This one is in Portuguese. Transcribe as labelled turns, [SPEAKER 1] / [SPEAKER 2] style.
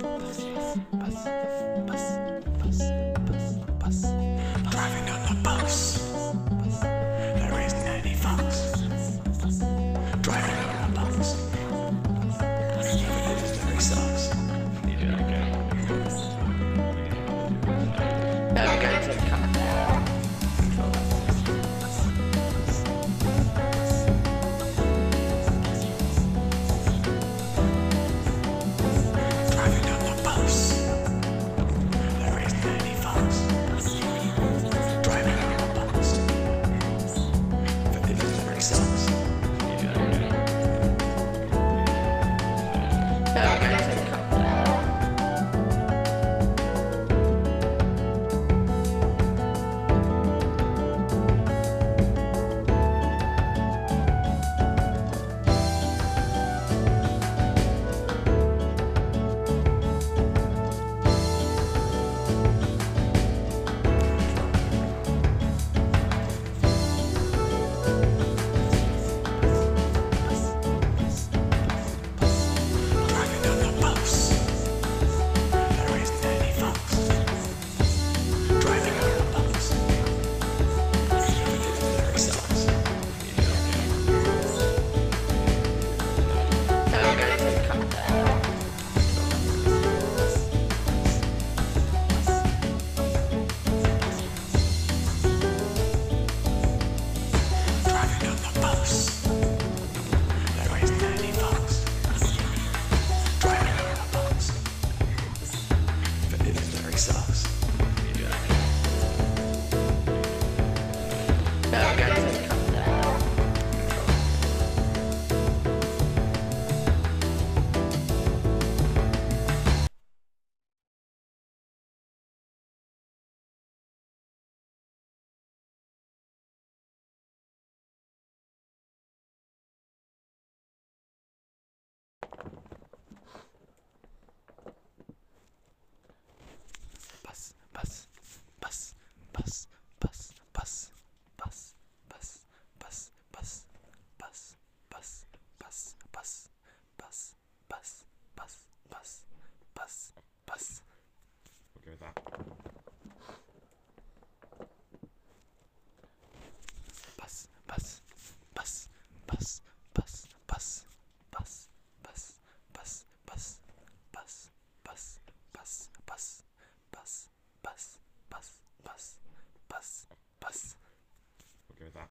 [SPEAKER 1] Paciência, paciência. Texas.